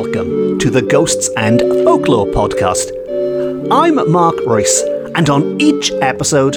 Welcome to the Ghosts and Folklore podcast. I'm Mark Rees, and on each episode,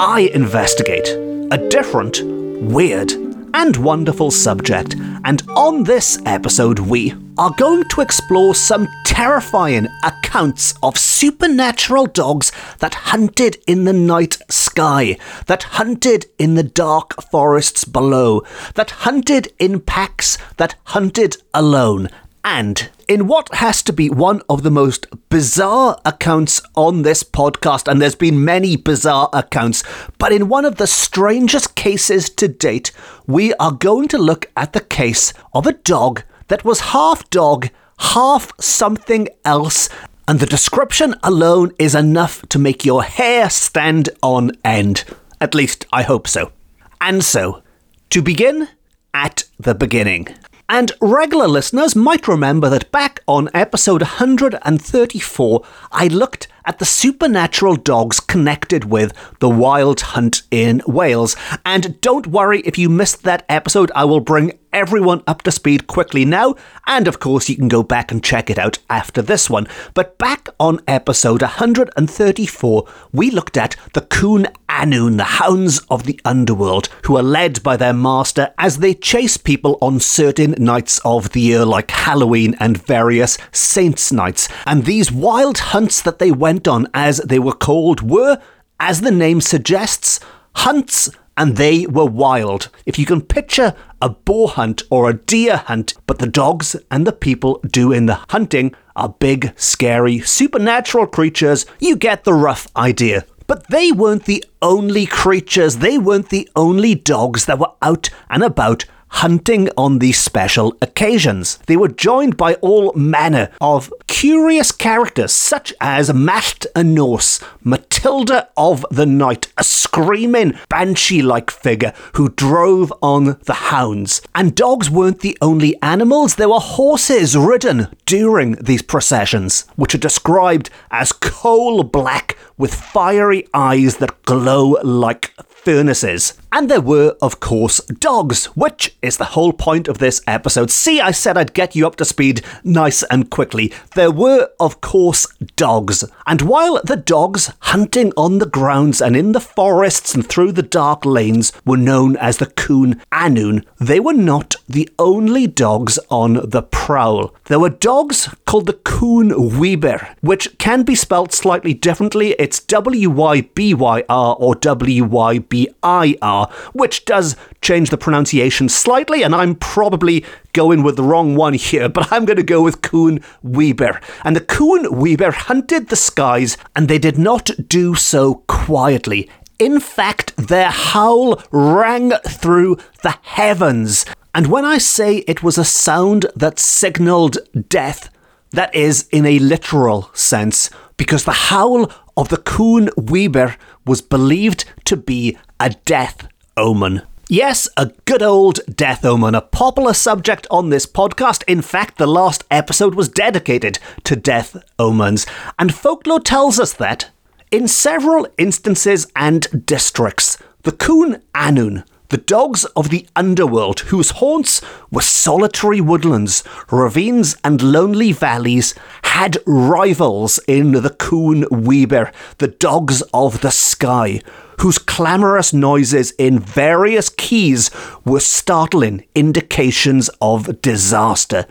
I investigate a different, weird, and wonderful subject. And on this episode, we are going to explore some terrifying accounts of supernatural dogs that hunted in the night sky, that hunted in the dark forests below, that hunted in packs, that hunted alone, and in what has to be one of the most bizarre accounts on this podcast, and there's been many bizarre accounts, but in one of the strangest cases to date, we are going to look at the case of a dog that was half dog, half something else, and the description alone is enough to make your hair stand on end. At least, I hope so. And so, to begin at the beginning. And regular listeners might remember that back on episode 134, I looked at the supernatural dogs connected with the wild hunt in Wales. And don't worry if you missed that episode, I will bring everyone up to speed quickly now. And of course, you can go back and check it out after this one. But back on episode 134, we looked at the Cŵn Annwn, the hounds of the underworld, who are led by their master as they chase people on certain nights of the year, like Halloween and various saints' nights. And these wild hunts that they went on, as they were called, were, as the name suggests, hunts and they were wild. If you can picture a boar hunt or a deer hunt, but the dogs and the people doing the hunting are big, scary, supernatural creatures, you get the rough idea. But they weren't the only creatures, they weren't the only dogs that were out and about hunting on these special occasions. They were joined by all manner of curious characters, such as Mallt y Nos, Matilda of the Night, a screaming banshee like figure who drove on the hounds. And dogs weren't the only animals, there were horses ridden during these processions, which are described as coal black with fiery eyes that glow like furnaces. And there were, of course, dogs, which is the whole point of this episode. See, I said I'd get you up to speed nice and quickly. There were, of course, dogs. And while the dogs hunting on the grounds and in the forests and through the dark lanes were known as the Cŵn Annwn, they were not the only dogs on the prowl. There were dogs called the Cŵn Wybyr, which can be spelt slightly differently. It's W Y B Y R or W Y B I R which does change the pronunciation slightly, and I'm probably going with the wrong one here, but I'm going to go with Cŵn Wybyr. And the Cŵn Wybyr hunted the skies, and they did not do so quietly. In fact, their howl rang through the heavens. And when I say it was a sound that signalled death, that is in a literal sense, because the howl of the Cŵn Wybyr was believed to be a death omen. Yes, a good old death omen, a popular subject on this podcast. In fact, the last episode was dedicated to death omens. And folklore tells us that, in several instances and districts, the Cŵn Annwn, the dogs of the underworld, whose haunts were solitary woodlands, ravines, and lonely valleys, had rivals in the Cŵn Wybyr, the dogs of the sky, whose clamorous noises in various keys were startling indications of disaster.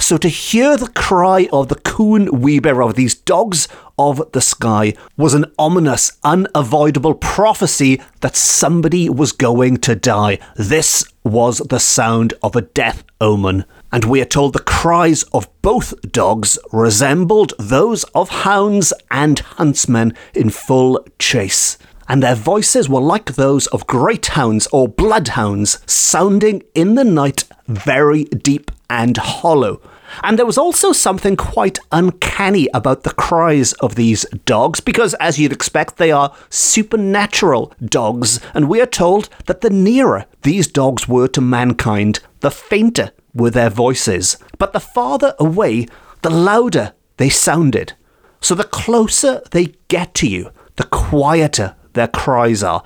So to hear the cry of the Cŵn Wybyr of these dogs of the sky was an ominous, unavoidable prophecy that somebody was going to die. This was the sound of a death omen. And we are told the cries of both dogs resembled those of hounds and huntsmen in full chase and their voices were like those of greyhounds or bloodhounds, sounding in the night very deep and hollow. And there was also something quite uncanny about the cries of these dogs, because as you'd expect, they are supernatural dogs, and we are told that the nearer these dogs were to mankind, the fainter were their voices. But the farther away, the louder they sounded. So the closer they get to you, the quieter their cries are.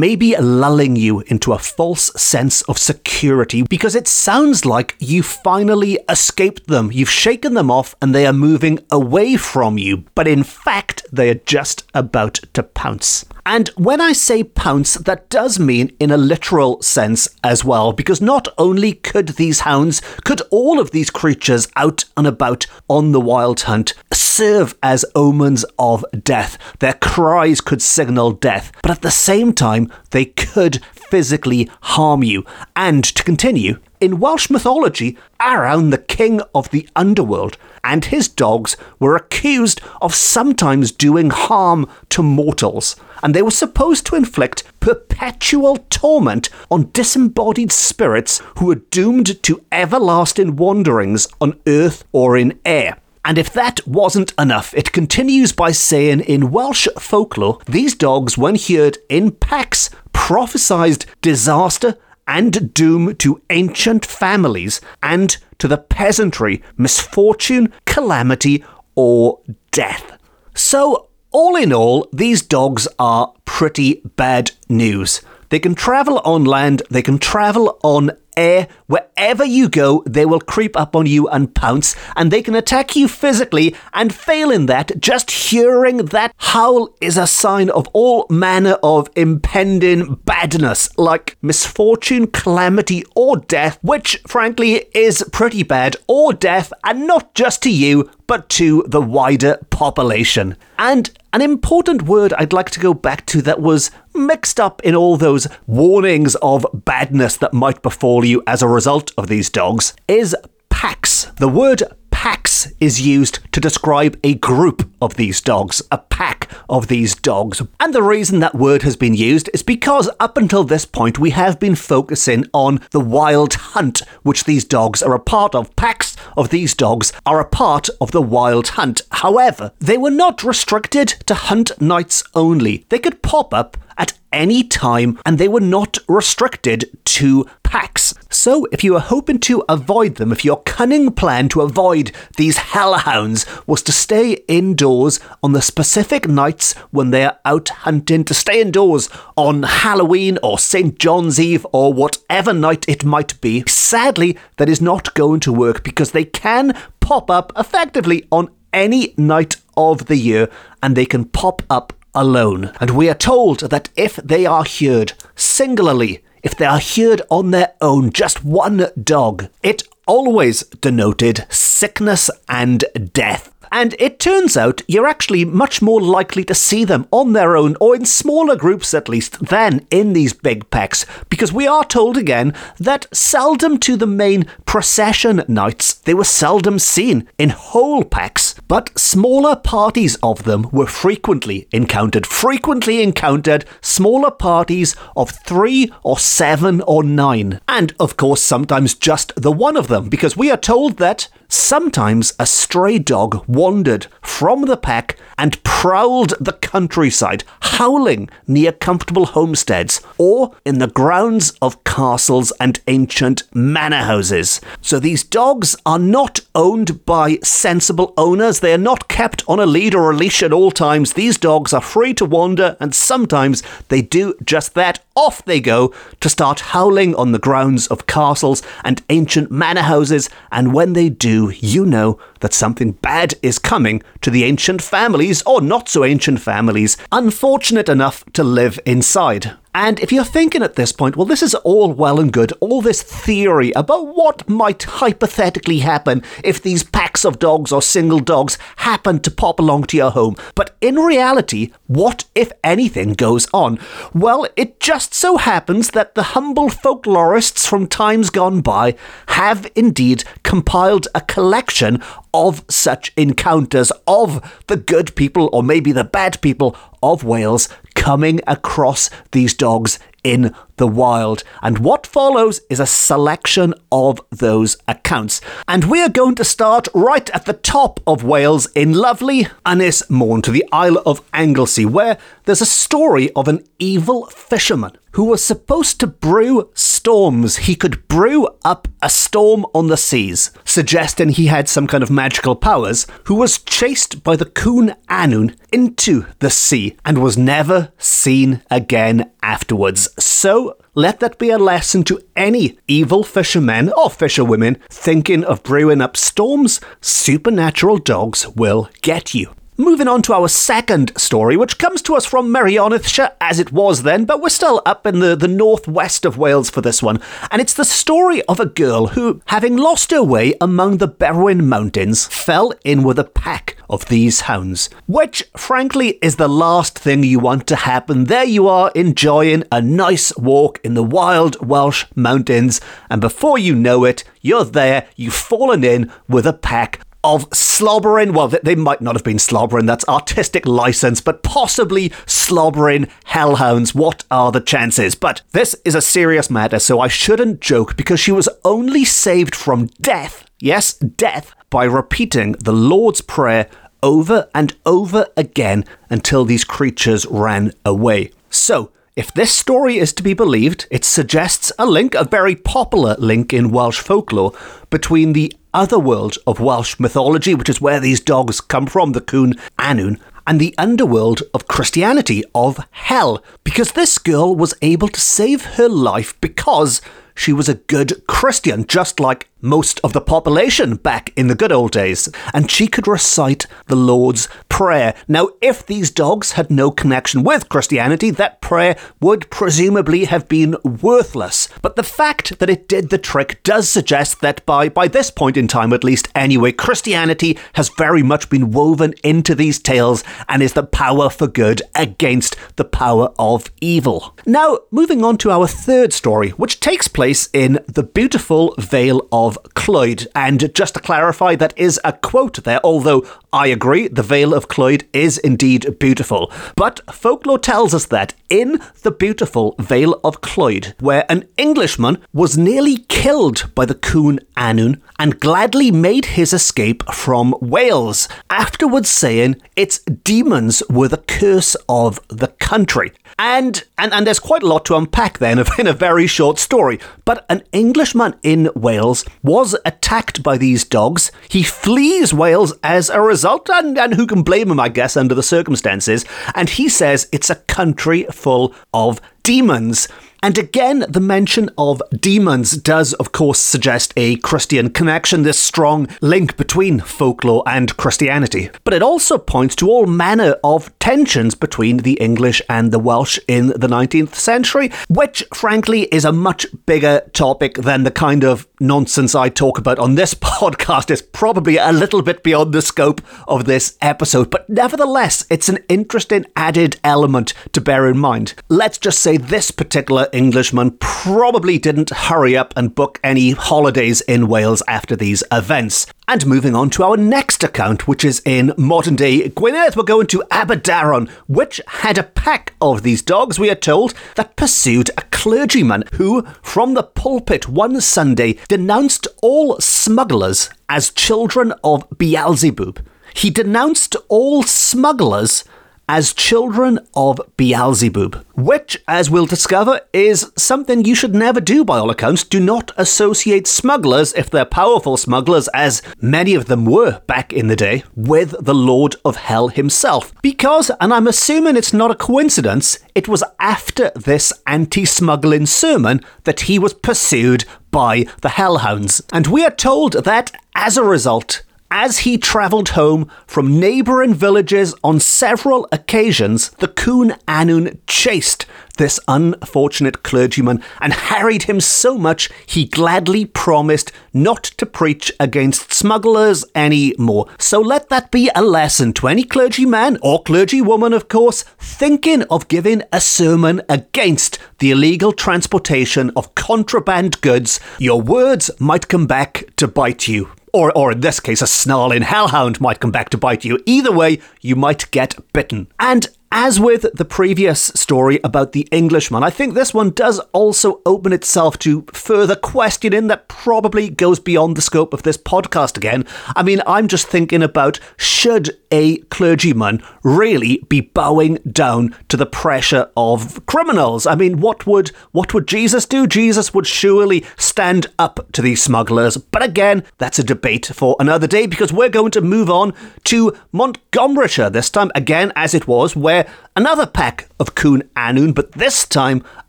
Maybe lulling you into a false sense of security because it sounds like you finally escaped them. You've shaken them off and they are moving away from you, but in fact, they are just about to pounce. And when I say pounce, that does mean in a literal sense as well, because not only could these hounds, could all of these creatures out and about on the wild hunt serve as omens of death. Their cries could signal death, but at the same time, they could physically harm you. And to continue, in Welsh mythology, Arawn, the king of the underworld, and his dogs were accused of sometimes doing harm to mortals, and they were supposed to inflict perpetual torment on disembodied spirits who were doomed to everlasting wanderings on earth or in air. And if that wasn't enough, it continues by saying in Welsh folklore, these dogs, when heard in packs, prophesied disaster and doom to ancient families and to the peasantry, misfortune, calamity, or death. So, all in all, these dogs are pretty bad news. They can travel on land, they can travel on air. Wherever you go, they will creep up on you and pounce, and they can attack you physically. And failing that, just hearing that howl is a sign of all manner of impending badness, like misfortune, calamity, or death, which frankly is pretty bad, or death, and not just to you, but to the wider population. And an important word I'd like to go back to that was mixed up in all those warnings of badness that might befall you as a result of these dogs is packs. The word packs is used to describe a group of these dogs, a pack of these dogs. And the reason that word has been used is because up until this point we have been focusing on the wild hunt, which these dogs are a part of. Packs of these dogs are a part of the wild hunt. However, they were not restricted to hunt nights only. They could pop up at any time and they were not restricted to packs. So, if you are hoping to avoid them, if your cunning plan to avoid these hellhounds was to stay indoors on the specific nights when they are out hunting, to stay indoors on Halloween or St. John's Eve or whatever night it might be, sadly, that is not going to work because they can pop up effectively on any night of the year and they can pop up alone. And we are told that if they are heard singularly, if they are heard on their own, just one dog, it always denoted sickness and death. And it turns out you're actually much more likely to see them on their own, or in smaller groups at least, than in these big packs, because we are told again that seldom to the main procession nights they were seldom seen in whole packs, but smaller parties of them were frequently encountered. Frequently encountered smaller parties of three or seven or nine, and of course sometimes just the one of them, because we are told that Sometimes a stray dog wandered from the pack and prowled the countryside, howling near comfortable homesteads or in the grounds of castles and ancient manor houses. So these dogs are not owned by sensible owners. They are not kept on a lead or a leash at all times. These dogs are free to wander, and sometimes they do just that. Off they go to start howling on the grounds of castles and ancient manor houses, and when they do, you know that something bad is coming to the ancient families or not so ancient families, unfortunate enough to live inside. And if you're thinking at this point, well, this is all well and good, all this theory about what might hypothetically happen if these packs of dogs or single dogs happen to pop along to your home. But in reality, what, if anything, goes on? Well, it just so happens that the humble folklorists from times gone by have indeed compiled a collection of such encounters of the good people or maybe the bad people of Wales coming across these dogs in the wild. And what follows is a selection of those accounts. And we are going to start right at the top of Wales in lovely Ynys Môn to the Isle of Anglesey, where there's a story of an evil fisherman who was supposed to brew storms. He could brew up a storm on the seas, suggesting he had some kind of magical powers, who was chased by the Cŵn Annwn into the sea and was never seen again afterwards. So let that be a lesson to any evil fishermen or fisherwomen thinking of brewing up storms. Supernatural dogs will get you. Moving on to our second story, which comes to us from Merionethshire as it was then, but we're still up in the, the northwest of Wales for this one. And it's the story of a girl who, having lost her way among the Berwyn Mountains, fell in with a pack of these hounds. Which, frankly, is the last thing you want to happen. There you are enjoying a nice walk in the wild Welsh mountains, and before you know it, you're there, you've fallen in with a pack of slobbering, well, they might not have been slobbering, that's artistic license, but possibly slobbering hellhounds. What are the chances? But this is a serious matter, so I shouldn't joke because she was only saved from death, yes, death, by repeating the Lord's Prayer over and over again until these creatures ran away. So, if this story is to be believed, it suggests a link, a very popular link in Welsh folklore, between the otherworld of Welsh mythology, which is where these dogs come from, the Cŵn Annwn, and the underworld of Christianity, of hell, because this girl was able to save her life because she was a good Christian, just like most of the population back in the good old days, and she could recite the Lord's Prayer. Now, if these dogs had no connection with Christianity, that prayer would presumably have been worthless. But the fact that it did the trick does suggest that by, by this point in time, at least anyway, Christianity has very much been woven into these tales and is the power for good against the power of evil. Now, moving on to our third story, which takes place in the beautiful Vale of Clwyd. And just to clarify, that is a quote there, although I agree, the Vale of Clwyd is indeed beautiful. But folklore tells us that in the beautiful Vale of Clwyd, where an Englishman was nearly killed by the Cŵn Annwn and gladly made his escape from Wales, afterwards saying its demons were the curse of the country. And, and, and there's quite a lot to unpack then in a very short story. But an Englishman in Wales was attacked by these dogs. He flees Wales as a result, and, and who can blame him, I guess, under the circumstances. And he says it's a country full of demons. And again, the mention of demons does, of course, suggest a Christian connection, this strong link between folklore and Christianity. But it also points to all manner of tensions between the English and the Welsh in the 19th century, which, frankly, is a much bigger topic than the kind of nonsense I talk about on this podcast. It's probably a little bit beyond the scope of this episode, but nevertheless, it's an interesting added element to bear in mind. Let's just say this particular Englishman probably didn't hurry up and book any holidays in Wales after these events. And moving on to our next account, which is in modern day Gwynedd, we're going to Aberdaron, which had a pack of these dogs, we are told, that pursued a clergyman who, from the pulpit one Sunday, denounced all smugglers as children of Beelzebub. He denounced all smugglers as children of Beelzebub, which, as we'll discover, is something you should never do by all accounts. Do not associate smugglers, if they're powerful smugglers, as many of them were back in the day, with the Lord of Hell himself. Because, and I'm assuming it's not a coincidence, it was after this anti smuggling sermon that he was pursued by the Hellhounds. And we are told that, as a result, as he travelled home from neighbouring villages on several occasions, the Cŵn Annwn chased this unfortunate clergyman and harried him so much he gladly promised not to preach against smugglers any more. So let that be a lesson to any clergyman or clergywoman, of course, thinking of giving a sermon against the illegal transportation of contraband goods. Your words might come back to bite you or, or in this case, a snarling hellhound might come back to bite you. Either way, you might get bitten. And As with the previous story about the Englishman, I think this one does also open itself to further questioning that probably goes beyond the scope of this podcast again. I mean, I'm just thinking about should a clergyman really be bowing down to the pressure of criminals? I mean, what would what would Jesus do? Jesus would surely stand up to these smugglers. But again, that's a debate for another day because we're going to move on to Montgomeryshire this time again as it was where another pack of Cŵn Annwn, but this time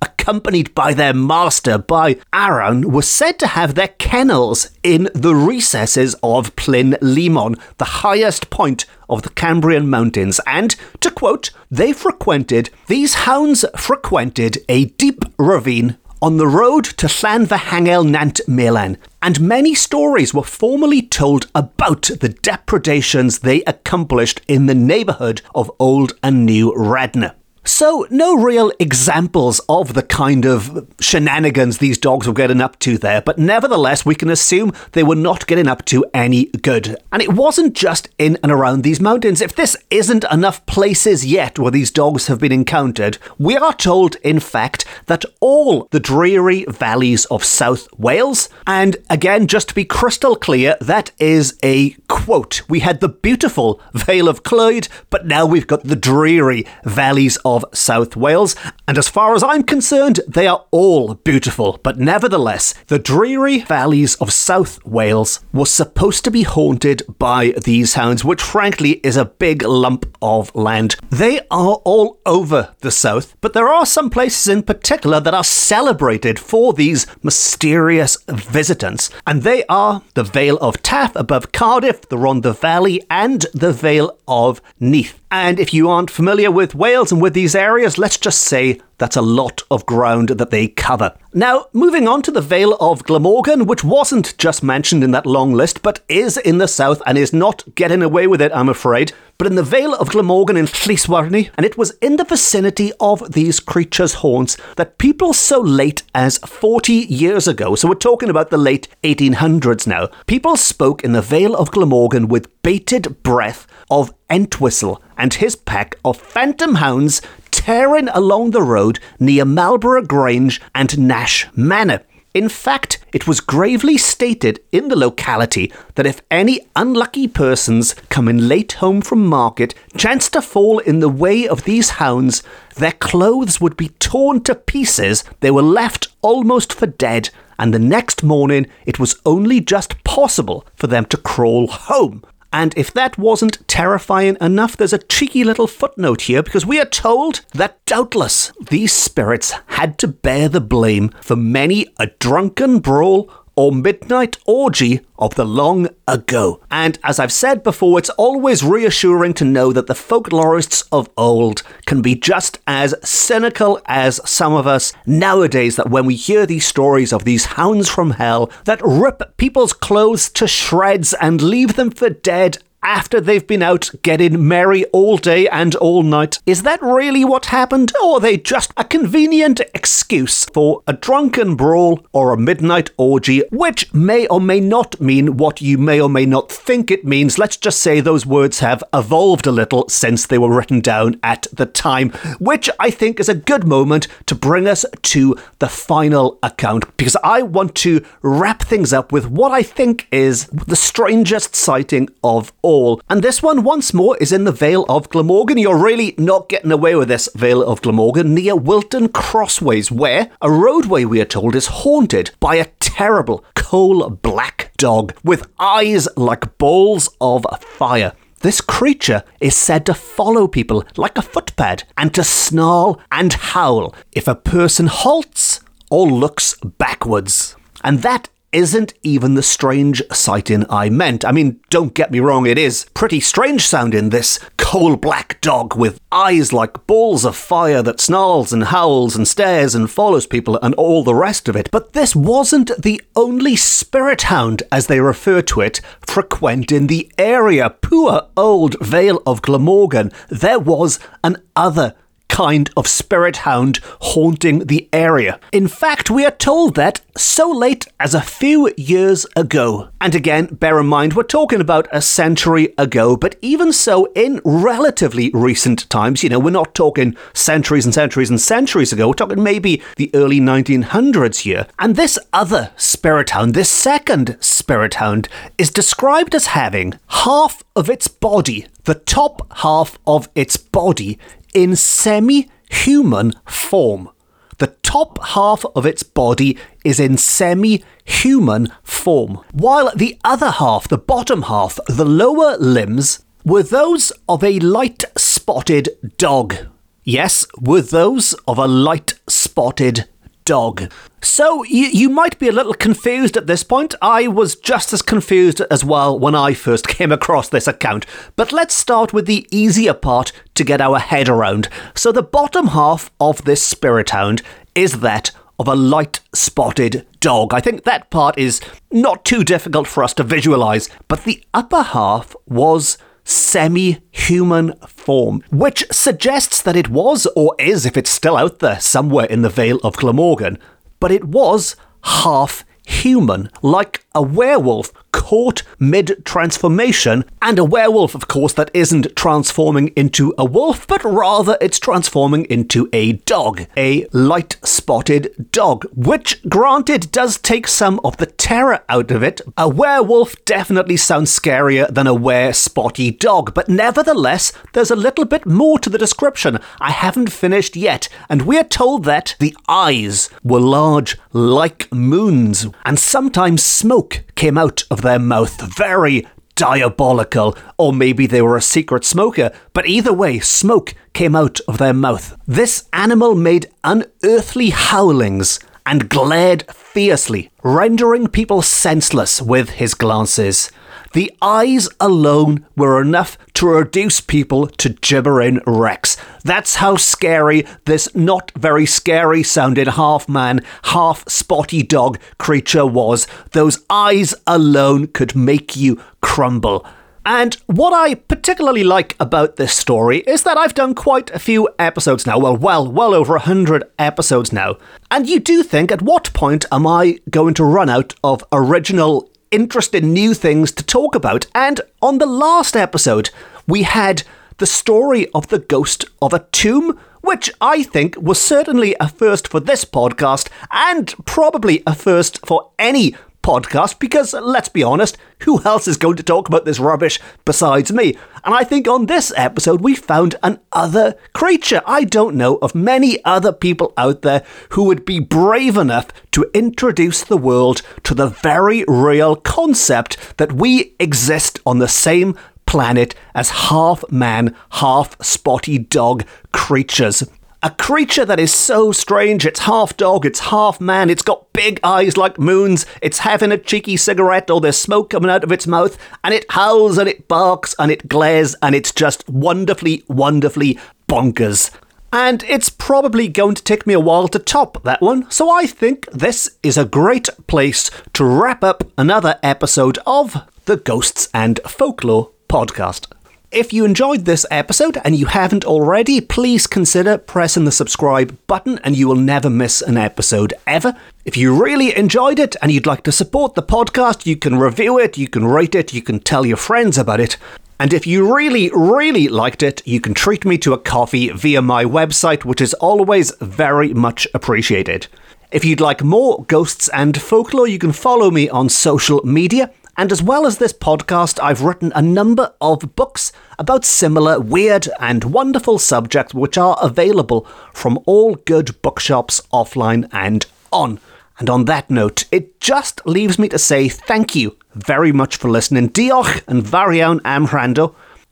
accompanied by their master, by Arawn, were said to have their kennels in the recesses of Plynlimon, the highest point of the Cambrian mountains. And, to quote, they frequented, these hounds frequented a deep ravine on the road to Llanfihangel Nant Melan, and many stories were formerly told about the depredations they accomplished in the neighbourhood of Old and New Radnor. So, no real examples of the kind of shenanigans these dogs were getting up to there, but nevertheless, we can assume they were not getting up to any good. And it wasn't just in and around these mountains. If this isn't enough places yet where these dogs have been encountered, we are told, in fact, that all the dreary valleys of South Wales, and again, just to be crystal clear, that is a quote. We had the beautiful Vale of Clwyd, but now we've got the dreary valleys of of South Wales, and as far as I'm concerned, they are all beautiful, but nevertheless, the dreary valleys of South Wales were supposed to be haunted by these hounds, which frankly is a big lump of land. They are all over the south, but there are some places in particular that are celebrated for these mysterious visitants, and they are the Vale of Taff above Cardiff, the Rhondda Valley, and the Vale of Neath. And if you aren't familiar with Wales and with these areas, let's just say that's a lot of ground that they cover. Now, moving on to the Vale of Glamorgan, which wasn't just mentioned in that long list, but is in the south and is not getting away with it, I'm afraid. But in the Vale of Glamorgan in Llysworney, and it was in the vicinity of these creatures' haunts that people so late as 40 years ago, so we're talking about the late 1800s now, people spoke in the Vale of Glamorgan with bated breath of Entwistle and his pack of phantom hounds tearing along the road near Marlborough Grange and Nash Manor. In fact, it was gravely stated in the locality that if any unlucky persons coming late home from market chanced to fall in the way of these hounds, their clothes would be torn to pieces, they were left almost for dead, and the next morning it was only just possible for them to crawl home. And if that wasn't terrifying enough, there's a cheeky little footnote here because we are told that doubtless these spirits had to bear the blame for many a drunken brawl or midnight orgy of the long ago. And as I've said before, it's always reassuring to know that the folklorists of old can be just as cynical as some of us nowadays, that when we hear these stories of these hounds from hell that rip people's clothes to shreds and leave them for dead after they've been out getting merry all day and all night. Is that really what happened, or are they just a convenient excuse for a drunken brawl or a midnight orgy, which may or may not mean what you may or may not think it means? Let's just say those words have evolved a little since they were written down at the time, which I think is a good moment to bring us to the final account, because I want to wrap things up with what I think is the strangest sighting of all. And this one, once more, is in the Vale of Glamorgan. You're really not getting away with this Vale of Glamorgan near Wilton Crossways, where a roadway, we are told, is haunted by a terrible coal black dog with eyes like balls of fire. This creature is said to follow people like a footpad and to snarl and howl if a person halts or looks backwards. And that isn't even the strange sighting I meant. I mean, don't get me wrong, it is pretty strange sounding, this coal black dog with eyes like balls of fire that snarls and howls and stares and follows people and all the rest of it. But this wasn't the only spirit hound, as they refer to it, frequenting the area. Poor old Vale of Glamorgan. There was an other kind of spirit hound haunting the area. In fact, we are told that so late as a few years ago. And again, bear in mind, we're talking about a century ago, but even so, in relatively recent times, you know, we're not talking centuries and centuries and centuries ago, we're talking maybe the early 1900s here. And this other spirit hound, this second spirit hound, is described as having half of its body, the top half of its body, in semi human form. The top half of its body is in semi human form, while the other half, the bottom half, the lower limbs, were those of a light spotted dog. Yes, were those of a light spotted dog. So you, you might be a little confused at this point. I was just as confused as well when I first came across this account. But let's start with the easier part to get our head around. So the bottom half of this spirit hound is that of a light spotted dog. I think that part is not too difficult for us to visualize, but the upper half was semi human form, which suggests that it was, or is, if it's still out there somewhere in the Vale of Glamorgan, but it was half human, like a werewolf caught mid transformation, and a werewolf, of course, that isn't transforming into a wolf, but rather it's transforming into a dog, a light spotted dog, which, granted, does take some of the terror out of it. A werewolf definitely sounds scarier than a were spotty dog, but nevertheless, there's a little bit more to the description I haven't finished yet, and we're told that the eyes were large like moons, and sometimes smoke came out of their mouth. Very diabolical, or maybe they were a secret smoker, but either way, smoke came out of their mouth. This animal made unearthly howlings and glared fiercely, rendering people senseless with his glances. The eyes alone were enough to reduce people to gibbering wrecks. That's how scary this not very scary sounding half man, half spotty dog creature was. Those eyes alone could make you crumble. And what I particularly like about this story is that I've done quite a few episodes now, well, well, well over a hundred episodes now. And you do think, at what point am I going to run out of original interesting new things to talk about. And on the last episode, we had the story of the ghost of a tomb, which I think was certainly a first for this podcast and probably a first for any podcast because, let's be honest, who else is going to talk about this rubbish besides me? And I think on this episode we found an other creature. I don't know of many other people out there who would be brave enough to introduce the world to the very real concept that we exist on the same planet as half man, half spotty dog creatures. A creature that is so strange, it's half dog, it's half man, it's got big eyes like moons, it's having a cheeky cigarette or there's smoke coming out of its mouth, and it howls and it barks and it glares and it's just wonderfully, wonderfully bonkers. And it's probably going to take me a while to top that one, so I think this is a great place to wrap up another episode of the Ghosts and Folklore podcast. If you enjoyed this episode and you haven't already, please consider pressing the subscribe button and you will never miss an episode ever. If you really enjoyed it and you'd like to support the podcast, you can review it, you can rate it, you can tell your friends about it. And if you really, really liked it, you can treat me to a coffee via my website, which is always very much appreciated. If you'd like more ghosts and folklore, you can follow me on social media. And as well as this podcast, I've written a number of books about similar weird and wonderful subjects which are available from all good bookshops offline and on. And on that note, it just leaves me to say thank you very much for listening. Diolch and Varian am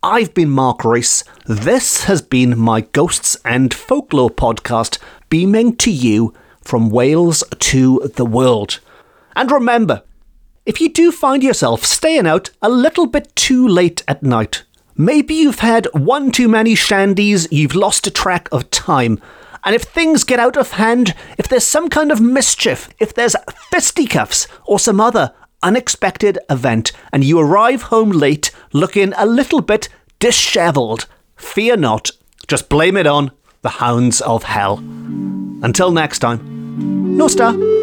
I've been Mark Rees. This has been my Ghosts and Folklore podcast, beaming to you from Wales to the world. And remember, if you do find yourself staying out a little bit too late at night, maybe you've had one too many shandies, you've lost track of time, and if things get out of hand, if there's some kind of mischief, if there's fisticuffs or some other unexpected event, and you arrive home late looking a little bit dishevelled, fear not, just blame it on the hounds of hell. Until next time, Nosta!